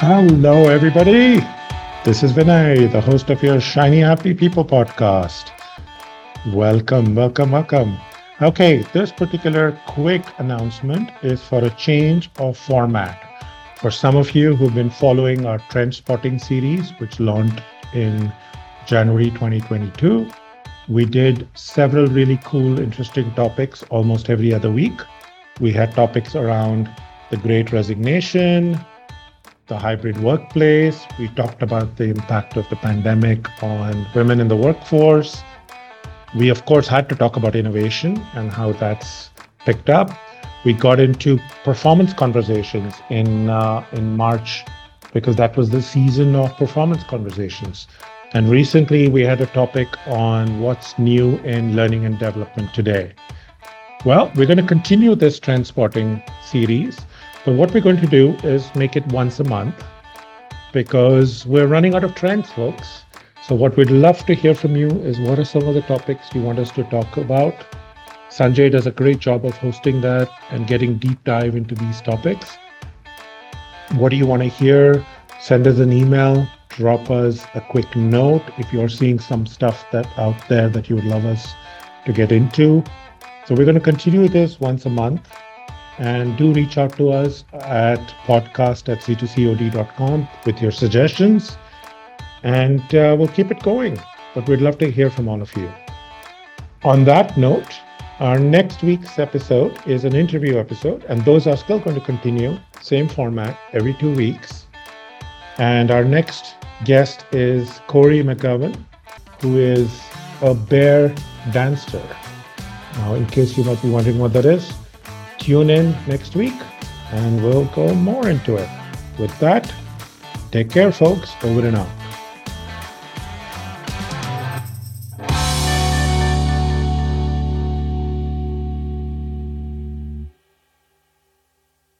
Hello, everybody. This is Vinay, the host of your Shiny Happy People podcast. Welcome, welcome, welcome. Okay, this particular quick announcement is for a change of format. For some of you who've been following our trend spotting series, which launched in January 2022, we did several really cool, interesting topics almost every other week. We had topics around the great resignation, the hybrid workplace. We talked about the impact of the pandemic on women in the workforce. We, of course, had to talk about innovation and how that's picked up. We got into performance conversations in uh, in March because that was the season of performance conversations. And recently, we had a topic on what's new in learning and development today. Well, we're going to continue this trend spotting series but what we're going to do is make it once a month because we're running out of trends, folks. So, what we'd love to hear from you is what are some of the topics you want us to talk about? Sanjay does a great job of hosting that and getting deep dive into these topics. What do you want to hear? Send us an email, drop us a quick note if you're seeing some stuff that out there that you would love us to get into. So we're going to continue this once a month. And do reach out to us at podcast at c2cod.com with your suggestions. And uh, we'll keep it going. But we'd love to hear from all of you. On that note, our next week's episode is an interview episode, and those are still going to continue, same format, every two weeks. And our next guest is Corey McGovern, who is a bear dancer. Now, in case you might be wondering what that is, tune in next week and we'll go more into it. With that, take care, folks. Over and out.